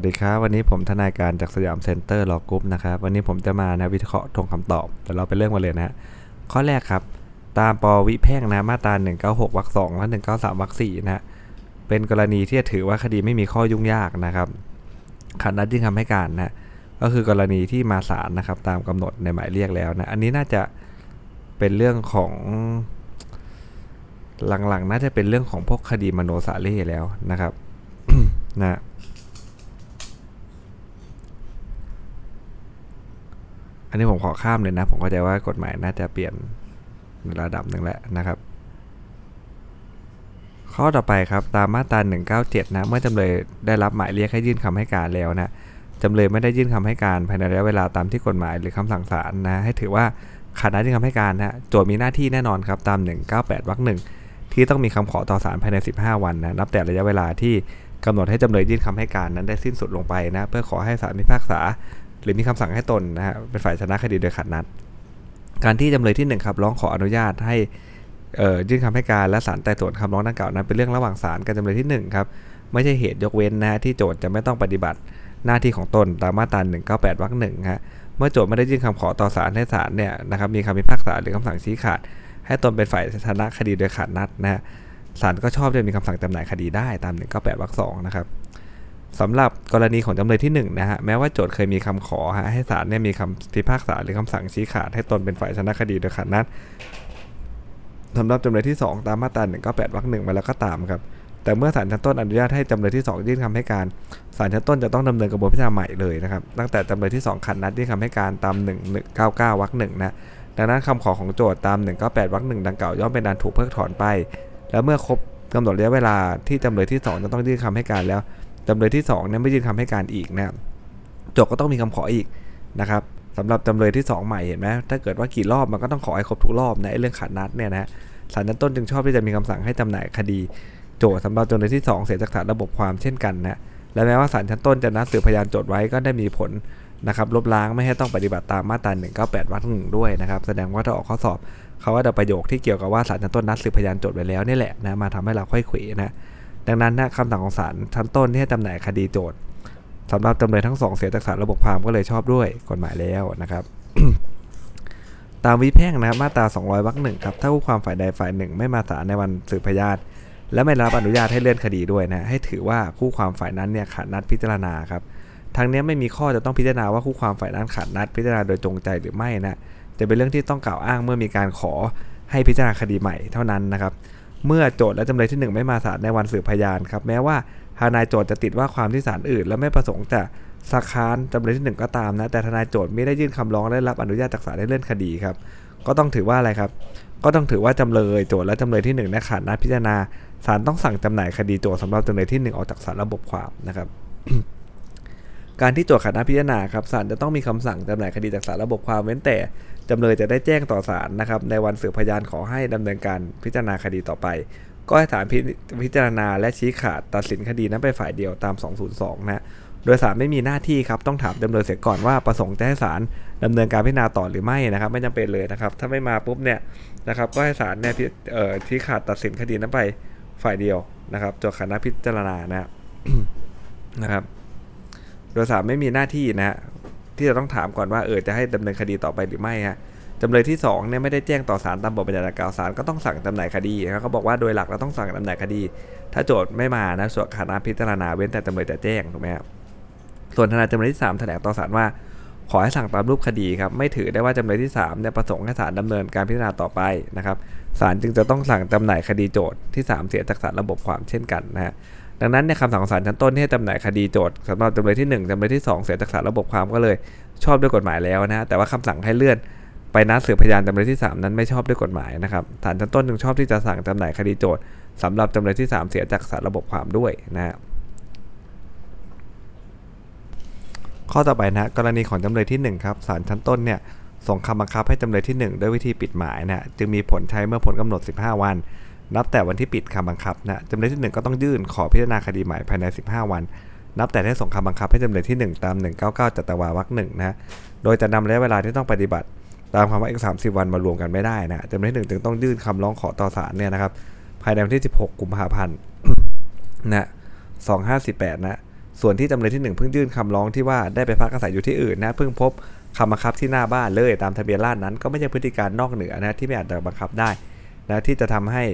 สวัสดีครับ วันนี้ผมทนายการจากสยามเซ็นเตอร์ Law Group นะครับ วันนี้ผมจะมานะวิเคราะห์ธงคำตอบ แต่เราไปเรื่องมาเลยนะฮะข้อแรกครับ ตามปวิแพ่งนะมาตรา196วรรคสองและ193วรรคสี่นะฮะเป็นกรณีที่ถือว่าคดีไม่มีข้อยุ่งยากนะครับขาดนัดยื่นคำให้การนะก็คือกรณีที่มาศาลนะครับ ตามกำหนดในหมายเรียกแล้วนะอันนี้น่าจะเป็นเรื่องของหลังๆ น่าจะเป็นเรื่องของพวกคดีมโนสาเล่แล้วนะครับนะ อันนี้ผมขอข้ามเลยนะ ผมเข้าใจว่ากฎหมายน่าจะเปลี่ยนในระดับหนึ่งแล้วนะครับ ข้อต่อไปครับตามมาตรา197 นะ เมื่อจำเลยได้รับหมายเรียกให้ยื่นคำให้การแล้วนะจำเลยไม่ได้ยื่นคำให้การภายในระยะเวลาตามที่กฎหมายหรือคำสั่งศาลนะให้ถือว่าขาดนัดยื่นคำให้การนะโจทย์มีหน้าที่แน่นอนครับตาม 198วรรคหนึ่งที่ต้องมีคำขอต่อศาลภายใน 15 วันนะนับแต่ระยะเวลาที่กำหนดให้จำเลยยื่นคำให้การนั้นได้สิ้นสุดลงไปนะเพื่อขอให้ศาลพิพากษา หรือมีคำสั่งให้ตนนะฮะเป็นฝ่ายชนะคดีโดยขัดนัด การที่จำเลยที่1ครับร้องขออนุญาตให้ยื่นคำให้การและศาลไต่สวนคำร้องดังกล่าวนั้นเป็นเรื่องระหว่างศาลกับจำเลยที่ 1 ครับ ไม่ใช่เหตุยกเว้นนะที่โจทย์จะไม่ต้องปฏิบัติหน้าที่ของตนตามมาตรา 198 วรรคหนึ่งฮะเมื่อโจทย์ไม่ได้ยื่นคำขอต่อศาลให้ศาลเนี่ยนะครับมีคำพิพากษาหรือคำสั่งชี้ขาด ให้ตนเป็นฝ่ายชนะคดีโดยขาดนัดนะฮะศาลก็ชอบจะมีคำสั่งจำหน่ายคดีได้ตาม 198 วรรคสองนะครับ สำหรับกรณีของจำเลยที่1นะฮะแม้ว่าโจทย์เคยมีคำขอฮะให้ศาลเนี่ยมีคำพิพากษาหรือคำสั่งชี้ขาดให้ตนเป็นฝ่ายชนะคดีโดยขาดนัดสำหรับจำเลยที่ 2 ตามมาตรา198วรรคหนึ่งมาแล้วก็ตามครับแต่เมื่อศาลชั้นต้นอนุญาตให้จำเลยที่ 2 ยื่นคำให้การศาลชั้นต้นจะต้องดำเนินกระบวนพิจารณาใหม่เลยนะครับตั้งแต่จำเลยที่ 2 ขัดนัดยื่นคำให้การตาม 199วรรคหนึ่งนะดังนั้นคำขอของโจทย์ตาม 198วรรคหนึ่งดังกล่าวย่อมเป็นการถูกเพิกถอนไป แล้วเมื่อครบกำหนดระยะเวลาที่จำเลยที่ 2 จะต้องยื่นคำให้การแล้ว จำเลยที่2เนี่ยไม่ยื่นคำให้การอีกนะโจทก็ต้องมีคำขออีกนะครับสำหรับจำเลยที่ 2 ใหม่เห็นไหมถ้าเกิดว่ากี่รอบมันก็ต้องขอให้ครบทุกรอบในเรื่องขัดนัดเนี่ยนะศาลชั้นต้นจึงชอบที่จะมีคำสั่งให้จำหน่ายคดี โจทสำหรับจำเลยที่ 2 เสียจากฐานระบบความเช่นกันนะและแม้ว่าศาลชั้นต้นจะนัดสืบพยานโจทย์ไว้ก็ได้มีผลนะครับลบล้างไม่ให้ต้องปฏิบัติตามมาตรา198วรรคหนึ่งด้วยนะครับแสดงว่าถ้าออกข้อสอบเขาว่าจะประโยคที่เกี่ยวกับว่าศาลชั้นต้นนัดสืบพยานโจทย์ไว้แล้วนี่แหละนะมาทำให้เราค่อยเขวนะ ดังนั้นนะคำสั่งของศาลชั้นต้นที่ให้จำหน่ายคดีโจทย์สำหรับจำเลยทั้งสองเสียจากศาลระบบความก็เลยชอบด้วยกฎหมายแล้วนะครับ ตามวิแพ่งนะครับมาตรา 200วรรคหนึ่งครับถ้าคู่ความฝ่ายใดฝ่ายหนึ่ง ไม่มาศาลในวันสืบพยานและไม่รับอนุญาตให้เลื่อนคดีด้วยนะให้ถือว่าคู่ความฝ่ายนั้นเนี่ยขาดนัดพิจารณาครับทั้งนี้ไม่มีข้อจะต้องพิจารณาว่าคู่ความฝ่ายนั้นขาดนัดพิจารณาโดยจงใจหรือไม่นะจะเป็นเรื่องที่ต้องกล่าวอ้างเมื่อมีการขอให้พิจารณาคดีใหม่เท่านั้นนะครับ เมื่อโจทย์และจำเลยที่ 1 ไม่มาศาลในวันสืบพยานครับแม้ว่าทนายโจทย์จะติดว่าความที่ศาลอื่น และไม่ประสงค์จะสักค้านจำเลยที่ 1 ก็ตามนะ แต่ทนายโจทย์ไม่ได้ยื่นคำร้องได้รับอนุญาตจากศาลให้เลื่อนคดีครับ ก็ต้องถือว่าอะไรครับ ก็ต้องถือว่าจำเลยโจทย์และจำเลยที่1ได้ขาดนัดพิจารณาศาลต้องสั่งจำหน่ายคดีโจทย์สำหรับจำเลยที่ 1 ออกจากศาลระบบความนะครับการที่โจทย์ขาดนัดพิจารณาครับศาลจะต้องมีคำสั่งจำหน่ายคดีจากศาลระบบความเว้นแต่ จำเลยจะได้แจ้งต่อศาลนะครับในวันสืบพยานขอให้ดำเนินการพิจารณาคดีต่อไป ก็ให้ศาลพิจารณาและชี้ขาดตัดสินคดีนั้นไปฝ่ายเดียวตาม 202 นะโดยศาลไม่มีหน้าที่ครับต้องถามจำเลยเสียก่อนว่าประสงค์จะให้ศาลดำเนินการพิจารณาต่อหรือไม่นะครับไม่จำเป็นเลยนะครับ ถ้าไม่มาปุ๊บเนี่ยนะครับก็ให้ศาลเนี่ยชี้ขาดตัดสินคดีนั้นไปฝ่ายเดียวนะครับจทย์คณะพิจารณานะนะครับ โดยศาลไม่มีหน้าที่นะ ที่จะต้องถามก่อนว่าเออจะให้ดำเนินคดีต่อไปหรือไม่ฮะจำเลยที่2เนี่ยไม่ได้แจ้งต่อศาลตามบทบัญญัติกล่าวศาลก็ต้องสั่งจำหน่ายคดีนะเขาบอกว่าโดยหลักเราต้องสั่งจำหน่ายคดี ถ้าโจทย์ไม่มานะส่วนคณะพิจารณาเว้นแต่จำเลยจะแจ้งถูกไหมครับส่วนทนายจำเลยที่3แถลงต่อศาลว่า ขอให้สั่งตามรูปคดีครับไม่ถือได้ว่าจำเลยที่3เนี่ยประสงค์ให้ศาลดำเนินการพิจารณาต่อไปนะครับศาลจึงจะต้องสั่งจำหน่ายคดีโจทย์ที่ 3 เสียจากศาลระบบความเช่นกันนะฮะ ดังนั้นในคำสั่งของศาลชั้นต้นที่ให้จำหน่ายคดีโจทย์สำหรับจำเลยที่ 1จำเลยที่ 2 เสียจากศาลระบบความก็เลยชอบด้วยกฎหมายแล้วนะแต่ว่าคำสั่งให้เลื่อนไปนัดสืบพยานจำเลยที่ 3 นั้นไม่ชอบด้วยกฎหมายนะครับศาลชั้นต้นจึงชอบที่จะสั่งจำหน่ายคดีโจทย์สำหรับจำเลยที่ 3 เสียจากศาลระบบความด้วยนะฮะข้อต่อไปนะกรณีของจำเลยที่1ครับศาลชั้นต้นเนี่ยส่งคำบังคับให้จำเลยที่ 1 ด้วยวิธีปิดหมายนะจึงมีผลใช้เมื่อผลกำหนด 15 วัน นับแต่วันที่ปิดคำบังคับนะจำเลยที่ 1 ก็ต้องยื่นขอพิจารณาคดีใหม่ภายใน 15 วัน นับแต่ได้ส่งคำบังคับให้จำเลยที่ 1 ตาม 199จัตวาวักหนึ่งนะโดยจะนำระยะเวลาที่ต้องปฏิบัติ ตามคำว่าอีก 30 วันมารวมกันไม่ได้นะจำเลยที่1จึงต้องยื่นคำร้องขอต่อศาลเนี่ยนะครับภายในวันที่ 16 กุมภาพันธ์นะ2548 นะส่วนที่จำเลยที่ 1 เพิ่งยื่นคำร้องที่ว่าได้ไปพักอาศัยอยู่ที่อื่นนะเพิ่งพบคำบังคับที่หน้าบ้านเลยตามทะเบียนราษนั้น ก็ไม่ใช่พฤติการนอกเหนือนะที่ไม่อาจจะบังคับได้นะที่จะทำให้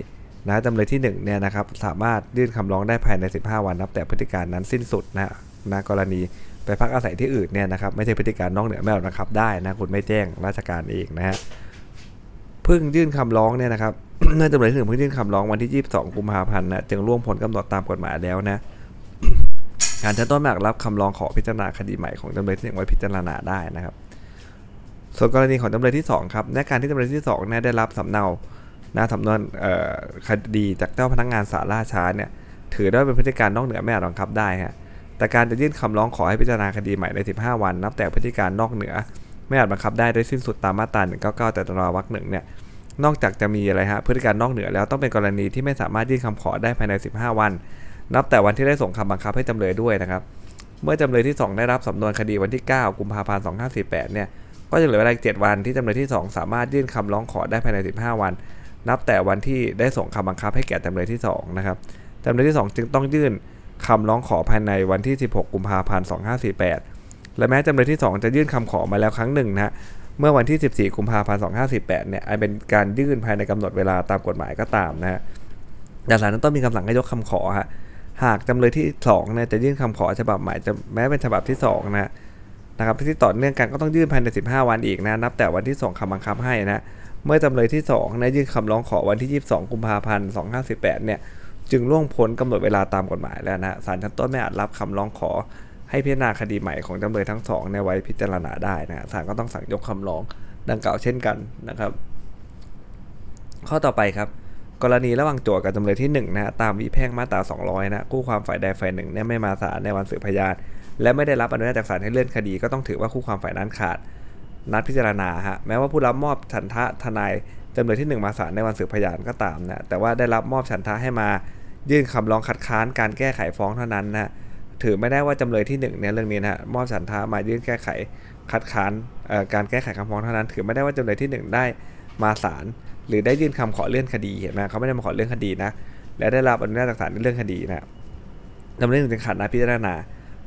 นะจำเลยที่1เนี่ยนะครับสามารถยื่นคำร้องได้ภายใน 15 วันนับ แต่พฤติการนั้นสิ้นสุดนะนะกรณีไปพักอาศัยที่อื่นเนี่ยนะครับไม่ใช่พฤติการนอกเหนือไม่บังคับได้นะคุณไม่แจ้งราชการเองนะฮะเพิ่งยื่นคำร้องเนี่ยนะครับเนื่อจำเลยที่หนึ่งเพิ่งยื่นคำร้องวันที่ 22 กุมภาพันธ์นะจึงล่วงพ้นกำหนดตามกฎหมายแล้วนะการชั้นต้นไม่อาจรับคำร้องขอพิจารณาคดีใหม่ของจำเลยที่หนึ่งไว้พิจารณาได้นะครับ ส่วนกรณีของจำเลยที่2ครับในการที่จำเลยที่2เนี่ยได้รับสำเนา นะสำนวนคดีจากเจ้าพนักงานศาลล่าช้าเนี่ยถือได้เป็นพฤติการนอกเหนือไม่อาจบังคับได้ฮะแต่การจะยื่นคำร้องขอให้พิจารณาคดีใหม่ใน 15 วัน นับแต่พฤติการนอกเหนือ ไม่อาจบังคับได้โดยสิ้นสุดตามมาตรา 199 แต่ตราวรรคหนึ่งเนี่ยนอกจากจะมีอะไรฮะพฤติการนอกเหนือแล้วต้องเป็นกรณีที่ไม่สามารถยื่นคำขอได้ภายใน 15 วัน นับแต่วันที่ได้ส่งคำบังคับให้จำเลยด้วยนะครับเมื่อจำเลยที่ 2 ได้รับสำนวนคดีวันที่ 9 กุมภาพันธ์ 2548 เนี่ยก็จะเหลือเวลาอีก7วันที่จำเลยที่ 2 สามารถยื่นคำร้องขอได้ภายใน 15 วัน นับแต่วันที่ได้ส่งคำบังคับให้แก่จำเลยที่2นะครับจำเลยที่ 2 จึงต้องยื่นคำร้องขอภายในวันที่ 16 กุมภาพันธ์ 2548 และแม้จำเลยที่ 2 จะยื่นคำขอมาแล้วครั้งหนึ่งนะเมื่อวันที่ 14 กุมภาพันธ์ 2548 เนี่ยเป็นการยื่นภายในกำหนดเวลาตามกฎหมายก็ตามนะฮะแต่ศาลนั้นต้องมีคำสั่งให้ยกคำขอฮะหากจำเลยที่2เนี่ยจะยื่นคำขอฉบับใหม่จะแม้เป็นฉบับที่2นะนะครับที่ต่อเนื่องกันก็ต้องยื่นภายใน 15 วันอีกนะนับแต่วันที่ส่งคำบังคับให้นะ เมื่อจำเลยที่2นะยื่นคำร้องขอวันที่ 22 กุมภาพันธ์ 2548เนี่ย จึงล่วงพ้นกำหนดเวลาตามกฎหมายแล้วนะศาลชั้นต้นไม่อาจรับคำร้องขอให้พิจารณาคดีใหม่ของจำเลยทั้งสองในไว้พิจารณาได้นะศาลก็ต้องสั่งยกคำร้องดังกล่าวเช่นกันนะครับ ข้อต่อไปครับ กรณีระหว่างโจทก์กับจำเลยที่1นะตามวิแพ่งมาตรา 200 นะคู่ความฝ่ายใดฝ่ายหนึ่งเนี่ยไม่มาศาลในวันสืบพยานและไม่ได้รับอนุญาตจากศาลให้เลื่อนคดีก็ต้องถือว่าคู่ความฝ่ายนั้นขาด นัดพิจารณาฮะแม้ว่าผู้รับมอบฉันทะทนายจำเลยที่ 1 มาศาลในวันสืบพยานก็ตามนะแต่ว่าได้รับมอบฉันทะให้มายื่นคำร้องคัดค้านการแก้ไขฟ้องเท่านั้นนะถือไม่ได้ว่าจำเลยที่1เนี่ยเรื่องนี้นะมอบฉันทะมายื่นแก้ไขคัดค้านการแก้ไขคำฟ้องเท่านั้น ถือไม่ได้ว่าจำเลยที่ 1 ได้มาศาลหรือได้ยื่นคำขอเลื่อนคดีเห็นไหมเขาไม่ได้มาขอเลื่อนคดีนะและได้รับอนุญาตจากศาลในเรื่องคดีนะจำเลยหนึ่งจึงขาดนัดพิจารณา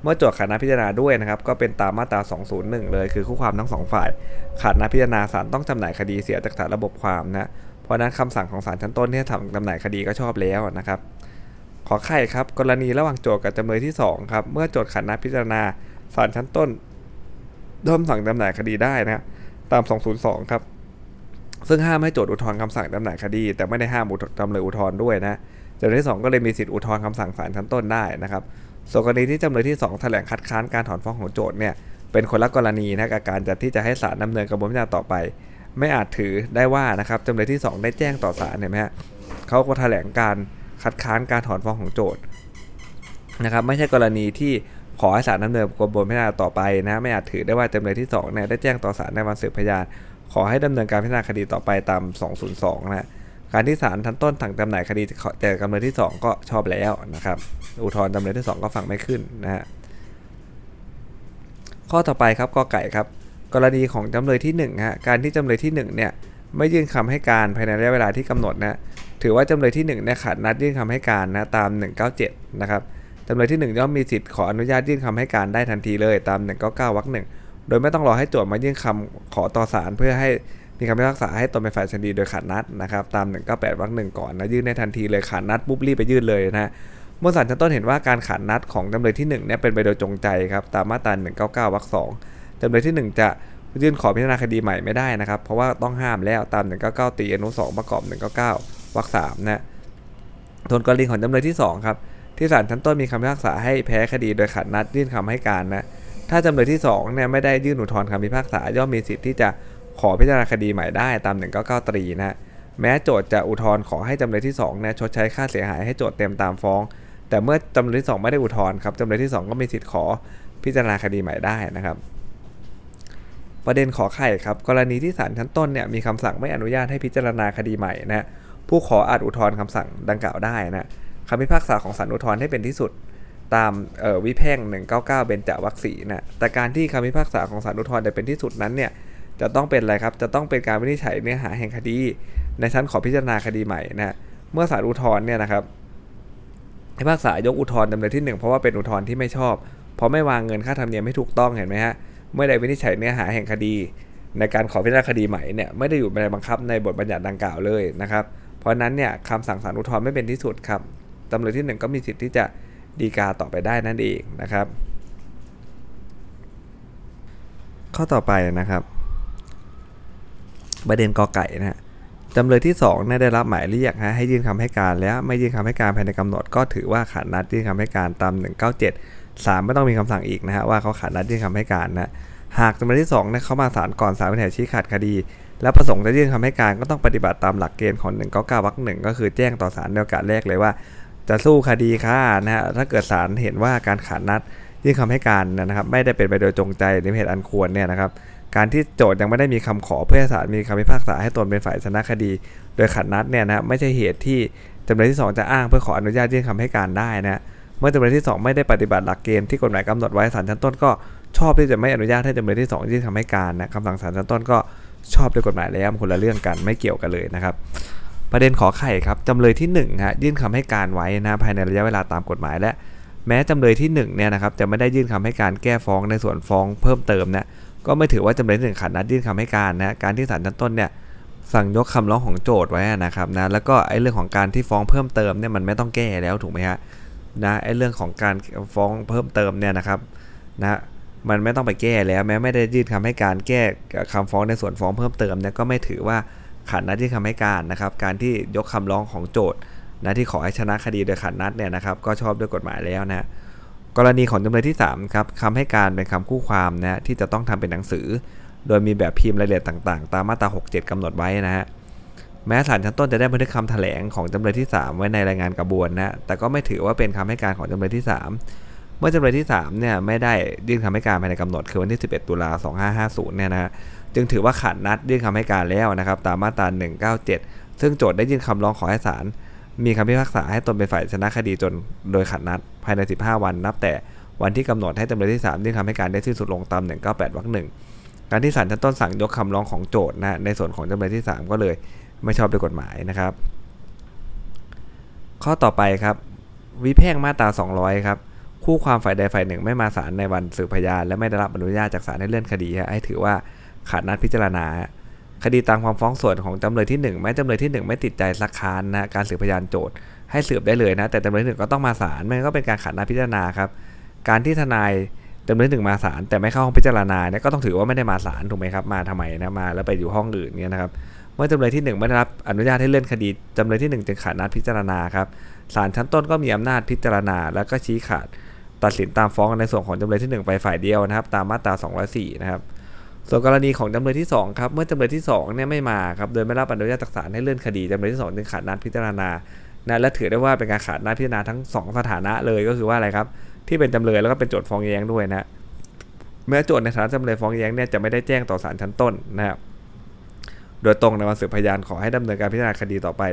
เมื่อโจทย์ขาดนัดพิจารณาด้วยนะครับก็เป็นตามมาตรา 201 เลยคือคู่ความทั้งสองฝ่าย ขาดนัดพิจารณาศาลต้องจำหน่ายคดีเสียจากฐานระบบความนะเพราะนั้นคำสั่งของศาลชั้นต้นที่ทำจำหน่ายคดีก็ชอบแล้วนะครับขอไข่ครับกรณีระหว่างโจทก์กับจำเลยที่2ครับเมื่อโจทก์ขาดนัดพิจารณาศาลชั้นต้นย่มสั่งจำหน่ายคดีได้นะตาม 202 ครับ ซึ่งห้ามให้โจทย์อุทธรณ์คำสั่งจำหน่ายคดี แต่ไม่ได้ห้ามจำเลยอุทธรณ์ด้วยนะจำเลยที่ 2 ก็เลยมีสิทธิอุทธรณ์คำสั่งศาลชั้นต้นได้นะครับ ส่วนกรณีที่จำเลยที่ 2 แถลงคัดค้านการถอนฟ้องของโจทย์เนี่ยเป็นคนละกรณีนะกับการจัดที่จะให้ศาลดำเนินกระบวนการต่อไป ไม่อาจถือได้ว่านะครับจำเลยที่ 2 ได้แจ้งต่อศาลเห็นไหมฮะเขาก็แถลงการคัดค้านการถอนฟ้องของโจทย์นะครับไม่ใช่กรณีที่ขอให้ศาลดำเนินกระบวนการต่อไปนะไม่อาจถือได้ว่าจำเลยที่2เนี่ยได้แจ้งต่อศาลในวันสืบพยานขอให้ดำเนินการพิจารณาคดีต่อไปตาม 202 นะ การที่ศาลทันต้นสั่งจำหน่ายคดีแต่จำเลยที่ 2 ก็ชอบแล้วนะครับ อุทธรณ์จำเลยที่ 2 ก็ฟังไม่ขึ้นนะฮะข้อต่อไปครับกอไก่ครับ กรณีของจำเลยที่1ฮะการที่จำเลยที่1เนี่ยไม่ยื่นคำให้การภายในระยะเวลาที่กำหนดนะถือว่าจำเลยที่1เนี่ยขาดนัดยื่นคำให้การนะตาม 197 นะครับจำเลยที่ 1 ย่อมมีสิทธิ์ขออนุญาตยื่นคำให้การได้ทันทีเลยตาม 199วรรคหนึ่งโดยไม่ต้องรอให้โจทย์มายื่นคำขอต่อศาลเพื่อให้ มีคำพิพากษาให้ตนเป็นฝ่ายคดีโดยขาดนัดนะครับตาม 198วรรคหนึ่งก่อนนะยื่นได้ทันทีเลยขาดนัดปุ๊บรีบไปยื่นเลยนะเมื่อศาลชั้นต้นเห็นว่าการขาดนัดของจำเลยที่1เนี่ยเป็นไปโดยจงใจครับตามมาตรา199วรรคสองจำเลยที่ 1 จะยื่นขอพิจารณาคดีใหม่ไม่ได้นะครับ เพราะว่าต้องห้ามแล้วตาม 199 ตีอนุ2ประกอบ 199วรรคสามนะส่วนกรณีของจำเลยที่2ครับที่ศาลชั้นต้นมีคำพิพากษาให้แพ้คดีโดยขัดนัดยื่นคำให้การนะถ้าจำเลยที่2เนี่ยไม่ได้ยื่นอุทธรณ์คำพิพากษาย่อมมีสิทธิ์ที่จะ ขอพิจารณาคดีใหม่ได้ตาม 199 ตรีนะแม้โจทย์จะอุทธรณ์ขอให้จำเลยที่2เนี่ยชดใช้ค่าเสียหายให้โจทย์เต็มตามฟ้อง แต่เมื่อจำเลยที่ 2 ไม่ได้อุทธรณ์ครับจำเลยที่ 2 ก็มีสิทธิ์ขอพิจารณาคดีใหม่ได้นะครับ ประเด็นขอไข่ครับกรณีที่ศาลชั้นต้นเนี่ยมีคำสั่งไม่อนุญาตให้พิจารณาคดีใหม่นะผู้ขออาจอุทธรณ์คำสั่งดังกล่าวได้นะคำพิพากษาของศาลอุทธรณ์ให้เป็นที่สุดตามวิแพ่ง 199 เบญจวัคซีนะแต่การที่คำพิพากษาของศาลอุทธรณ์จะเป็นที่สุดนั้นเนี่ย จะต้องเป็นอะไรครับ จะต้องเป็นการวินิจฉัยเนื้อหาแห่งคดี ในชั้นขอพิจารณาคดีใหม่นะเมื่อศาลอุทธรณ์เนี่ยนะครับพิพากษายกอุทธรณ์จำเลยที่ 1 เพราะว่าเป็นอุทธรณ์ที่ไม่ชอบ เพราะไม่วางเงินค่าธรรมเนียมไม่ถูกต้องเห็นไหมฮะเมื่อใดวินิจฉัยเนื้อหาแห่งคดี ในการขอพิจารณาคดีใหม่เนี่ยไม่ได้อยู่ในบังคับในบทบัญญัติดังกล่าวเลยนะครับเพราะนั้นเนี่ยคำสั่งศาลอุทธรณ์ไม่เป็นที่สุดครับจำเลยที่ 1 ก็มีสิทธิ์ที่จะดีกาต่อไปได้นั่นเองนะครับ ข้อต่อไปนะครับ ประเด็นกอไก่นะฮะจำเลยที่2เนี่ยได้รับหมายเรียกฮะให้ยื่นคำให้การแล้วไม่ยื่นคำให้การภายในกำหนด ก็ถือว่าขาดนัดยื่นคำให้การตาม 197ศาลไม่ต้องมีคำสั่งอีกนะฮะว่าเขาขาดนัดยื่นคำให้การนะหากจำเลยที่2เนี่ยเขามาศาลก่อนศาลวินิจฉัยชี้ขาดคดี และประสงค์จะยื่นคำให้การก็ต้องปฏิบัติตามหลักเกณฑ์ของ199วรรคหนึ่งก็คือแจ้งต่อศาลในโอกาสแรกเลยว่า จะสู้คดีค่ะนะฮะถ้าเกิดศาลเห็นว่าการขาดนัดยื่นคำให้การนะครับไม่ได้เป็นไปโดยจงใจหรือเหตุอันควรเนี่ยนะครับ การที่โจทย์ยังไม่ได้มีคำขอเพื่อศาลมีคำพิพากษาให้ตนเป็นฝ่ายชนะคดี โดยขัดนัดเนี่ยนะไม่ใช่เหตุที่จำเลยที่ 2 จะอ้างเพื่อขออนุญาตยื่นคำให้การได้นะเมื่อจำเลยที่ 2 ไม่ได้ปฏิบัติหลักเกณฑ์ที่กฎหมายกำหนดไว้ศาลชั้นต้นก็ชอบที่จะไม่อนุญาตให้จำเลยที่ 2 ยื่นคำให้การนะคำสั่งศาลชั้นต้นก็ชอบด้วยกฎหมายแล้วคนละเรื่องกันไม่เกี่ยวกันเลยนะครับประเด็นขอไข่ครับจำเลยที่1ฮะยื่นคำให้การไว้นะภายในระยะเวลาตามกฎหมายและ แม้จำเลยที่1เนี่ยนะครับจะไม่ได้ยื่นคำให้การแก้ฟ้องในส่วนฟ้องเพิ่มเติมนะ ก็ไม่ถือว่าจำเลยที่หนึ่งขาดนัดยื่นคำให้การนะการที่ศาลชั้นต้นเนี่ยสั่งยกคำร้องของโจทย์ไว้นะครับนะแล้วก็ไอ้เรื่องของการที่ฟ้องเพิ่มเติมเนี่ยมันไม่ต้องแก้แล้วถูกไหมฮะนะไอ้เรื่องของการฟ้องเพิ่มเติมเนี่ยนะครับนะมันไม่ต้องไปแก้แล้ว แม้ไม่ได้ยื่นคำให้การแก้คำฟ้องในส่วนฟ้องเพิ่มเติมเนี่ยก็ไม่ถือว่าขาดนัดยื่นคำให้การนะครับ การที่ยกคำร้องของโจทย์นะที่ขอให้ชนะคดีโดยขาดนัดเนี่ยนะครับ ก็ชอบด้วยกฎหมายแล้วนะ กรณีของจำเลยที่3ครับคำให้การเป็นคำคู่ความนะที่จะต้องทำเป็นหนังสือ โดยมีแบบพิมพ์รายละเอียดต่างๆ ตามมาตรา 67กำหนดไว้นะฮะแม้ศาลชั้นต้นจะได้บันทึกคำแถลงของจำเลยที่ 3 ไว้ในรายงานกระบวนนะแต่ก็ไม่ถือว่าเป็นคำให้การของจำเลยที่ 3 เมื่อจำเลยที่3เนี่ยไม่ได้ยื่นคำให้การภายในกำหนดคือวันที่ 11 ตุลา2550เนี่ยนะฮะจึงถือว่าขาดนัดยื่นคำให้การแล้วนะครับตามมาตรา197 ซึ่งโจทย์ได้ยื่นคำร้องขอให้ศาล มีคำพิพากษาให้ตนเป็นฝ่ายชนะคดีจนโดยขัดนัดภายใน 15 วัน นับแต่วันที่กำหนดให้จำเลยที่3ยื่นคำให้การได้สิ้นสุดลงตาม 198วรรคหนึ่งการที่ศาลชั้นต้นสั่งยกคำร้องของโจทย์นะในส่วนของจำเลยที่ 3 ก็เลยไม่ชอบด้วยกฎหมายนะครับ ข้อต่อไปครับ วิแพ่งมาตรา 200 ครับ คู่ความฝ่ายใดฝ่ายหนึ่งไม่มาศาลในวันสืบพยานและไม่ได้รับอนุญาตจากศาลให้เลื่อนคดีให้ถือว่าขาดนัดพิจารณา คดีตามความฟ้องส่วนของจำเลยที่ 1 แม้จำเลยที่ 1 ไม่ติดใจสักค้านนะการสืบพยานโจทย์ให้สืบได้เลยนะ แต่จำเลยหนึ่งก็ต้องมาศาลมันก็เป็นการขาดนัดพิจารณาครับการที่ทนายจำเลยหนึ่งมาศาลแต่ไม่เข้าห้องพิจารณาเนี่ยก็ต้องถือว่าไม่ได้มาศาลถูกไหมครับมาทำไมนะมาแล้วไปอยู่ห้องอื่นเนี่ยนะครับเมื่อจำเลยที่ 1 ไม่ได้รับอนุญาตให้เลื่อนคดีจำเลยที่ 1 จึงขาดนัดพิจารณาครับศาลชั้นต้นก็มีอำนาจพิจารณา แล้วก็ชี้ขาด ตัดสินตามฟ้องในส่วนของจำเลยที่ 1 ไปฝ่ายเดียวนะครับ ตามมาตรา 204 นะครับ ส่วนกรณีของจำเลยที่2ครับเมื่อจำเลยที่2เนี่ยไม่มาครับโดยไม่รับอนุญาตจากศาลให้เลื่อนคดีจำเลยที่2จึงขาดนัดพิจารณานะและถือได้ว่าเป็นการขาดนัดพิจารณาทั้ง 2 สถานะเลยก็คือว่าอะไรครับ ที่เป็นจำเลยแล้วก็เป็นโจทย์ฟ้องแย้งด้วยนะเมื่อโจทย์ในฐานะจำเลยฟ้องแย้งเนี่ยจะไม่ได้แจ้งต่อศาลชั้นต้นนะครับโดยตรงในวันสืบพยานขอให้ดำเนินการพิจารณาคดีต่อไป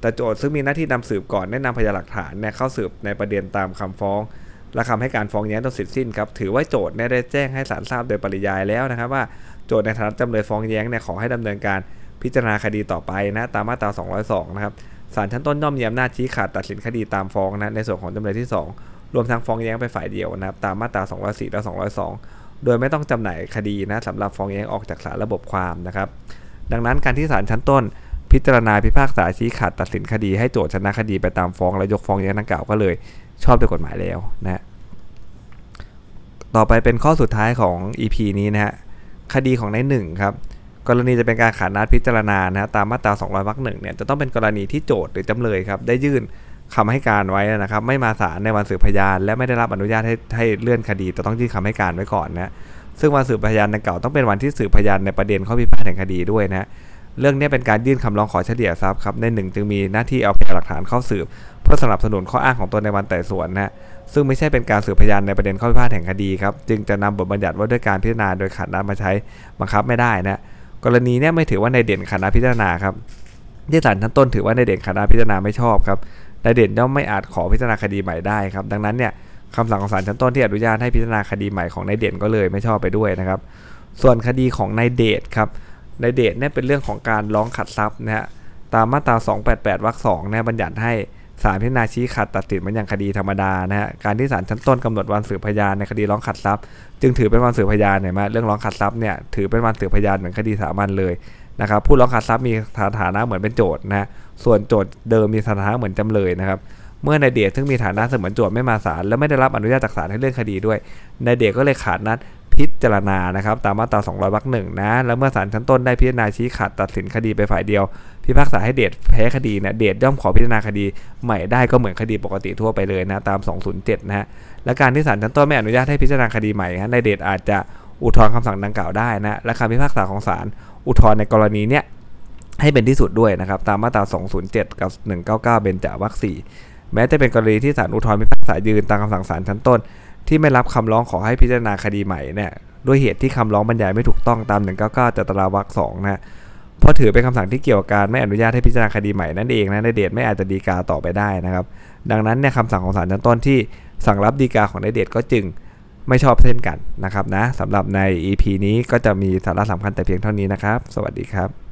แต่โจทย์ซึ่งมีหน้าที่นำสืบก่อนได้นำพยานหลักฐานเนี่ยเข้าสืบในประเด็นตามคำฟ้อง และคำให้การฟ้องแย้งต้องเสร็จสิ้นครับถือว่าโจทย์ได้แจ้งให้ศาลทราบโดยปริยายแล้วนะครับ ว่าโจทย์ในฐานะจำเลยฟ้องแย้งเนี่ยขอให้ดำเนินการพิจารณาคดีต่อไปนะตามมาตรา 202 นะครับศาลชั้นต้นย่อมมีอำนาจชี้ขาดตัดสินคดีตามฟ้องนะในส่วนของจำเลยที่ 2 รวมทั้งฟ้องแย้งไปฝ่ายเดียวนะครับตามมาตรา 204 และ 202 โดยไม่ต้องจำหน่ายคดีนะสำหรับฟ้องแย้งออกจากศาลระบบความนะครับ ดังนั้นการที่ศาลชั้นต้น พิจารณาพิพากษาชี้ขาดตัดสินคดีให้โจทย์ชนะคดีไปตามฟ้องและยกฟ้องแย้งดังกล่าวก็เลย ชอบด้วยกฎหมายแล้วนะต่อไปเป็นข้อสุดท้ายของ EP นี้นะฮะคดีของในหนึ่งครับกรณีจะเป็นการขาดนัดพิจารณานะตามมาตรา 200วรรคหนึ่งเนี่ยจะต้องเป็นกรณีที่โจทย์หรือจำเลยครับได้ยื่นคำให้การไว้นะครับ ไม่มาศาลในวันสืบพยาน และไม่ได้รับอนุญาตให้ให้เลื่อนคดีแต่ต้องยื่นคำให้การไว้ก่อนนะซึ่งวันสืบพยานในเก่าต้องเป็นวันที่สืบพยานในประเด็นข้อพิพาทแห่งคดีด้วยนะ เรื่องนี้เป็นการยื่นคำร้องขอเฉลี่ยทรัพย์ครับในหนึ่งจึงมีหน้าที่เอาพยานหลักฐานเข้าสืบ เพื่อสนับสนุนข้ออ้างของตนในวันไต่สวนนะซึ่งไม่ใช่เป็นการสืบพยานในประเด็นข้อพิพาทแห่งคดีครับจึงจะนำบทบัญญัติว่าด้วยการพิจารณาโดยขาดนัดมาใช้บังคับไม่ได้นะกรณีนี้ไม่ถือว่าในเด่นขาดนัดพิจารณาครับที่ศาลชั้นต้นถือว่าในเด่นขาดนัดพิจารณาไม่ชอบครับในเด่นย่อมไม่อาจขอพิจารณาคดีใหม่ได้ครับ ดังนั้นเนี่ยคำสั่งของศาลชั้นต้นที่อนุญาตให้พิจารณาคดีใหม่ของนายเด่นก็เลยไม่ชอบไปด้วยนะครับ ส่วนคดีของนายเดชครับ ในเดชเนี่ยเป็นเรื่องของการร้องขัดทรัพย์นะฮะตามมาตรา 288 วรรคสองเนี่ยบัญญัติให้ศาลพิจารณาชี้ขาดตัดสินมันอย่างคดีธรรมดานะฮะการที่ศาลชั้นต้นกำหนดวันสืบพยานในคดีร้องขัดทรัพย์ จึงถือเป็นวันสืบพยานเห็นไหมเรื่องร้องขัดทรัพย์เนี่ยถือเป็นวันสืบพยานเหมือนคดีสามัญเลยนะครับผู้ร้องขัดทรัพย์มีสถานะเหมือนเป็นโจทย์นะส่วนโจทย์เดิมมีสถานะเหมือนจำเลยนะครับเมื่อนายเดชซึ่งมีฐานะเสมือนโจทย์ไม่มาศาลและไม่ได้รับอนุญาตจากศาลให้เลื่อนคดีด้วยนายเดชก็เลยขาดนัด พิจารณานะครับตามมาตรา 200วรรคหนึ่งนะ แล้วเมื่อศาลชั้นต้นได้พิจารณาชี้ขาดตัดสินคดีไปฝ่ายเดียว พิพากษาให้เดชแพ้คดีเนี่ยเดชย่อมขอพิจารณาคดีใหม่ได้ก็เหมือนคดีปกติทั่วไปเลยนะตาม 207 นะฮะและการที่ศาลชั้นต้นไม่อนุญาตให้พิจารณาคดีใหม่ฮะในเดชอาจจะอุทธรณ์คำสั่งดังกล่าวได้นะและคำพิพากษาของศาลอุทธรณ์ในกรณีเนี้ยให้เป็นที่สุดด้วยนะครับตามมาตรา 207 กับ 199 เบญจวรรค4แม้จะเป็นกรณีที่ศาลอุทธรณ์พิพากษายืนตามคำสั่งศาลชั้นต้น ที่ไม่รับคำร้องขอให้พิจารณาคดีใหม่เนี่ยด้วยเหตุที่คำร้องบรรยายไม่ถูกต้องตาม 199จัตราวรรค2นะเพราะถือเป็นคำสั่งที่เกี่ยวกับการไม่อนุญาตให้พิจารณาคดีใหม่นั่นเองนะในเดชไม่อาจจะดีกาต่อไปได้นะครับ ดังนั้นเนี่ยคำสั่งของศาลชั้นต้นที่สั่งรับดีกาของในเดชก็จึงไม่ชอบเช่นกันนะครับนะสำหรับใน EP นี้ก็จะมีสาระสำคัญแต่เพียงเท่านี้นะครับ สวัสดีครับ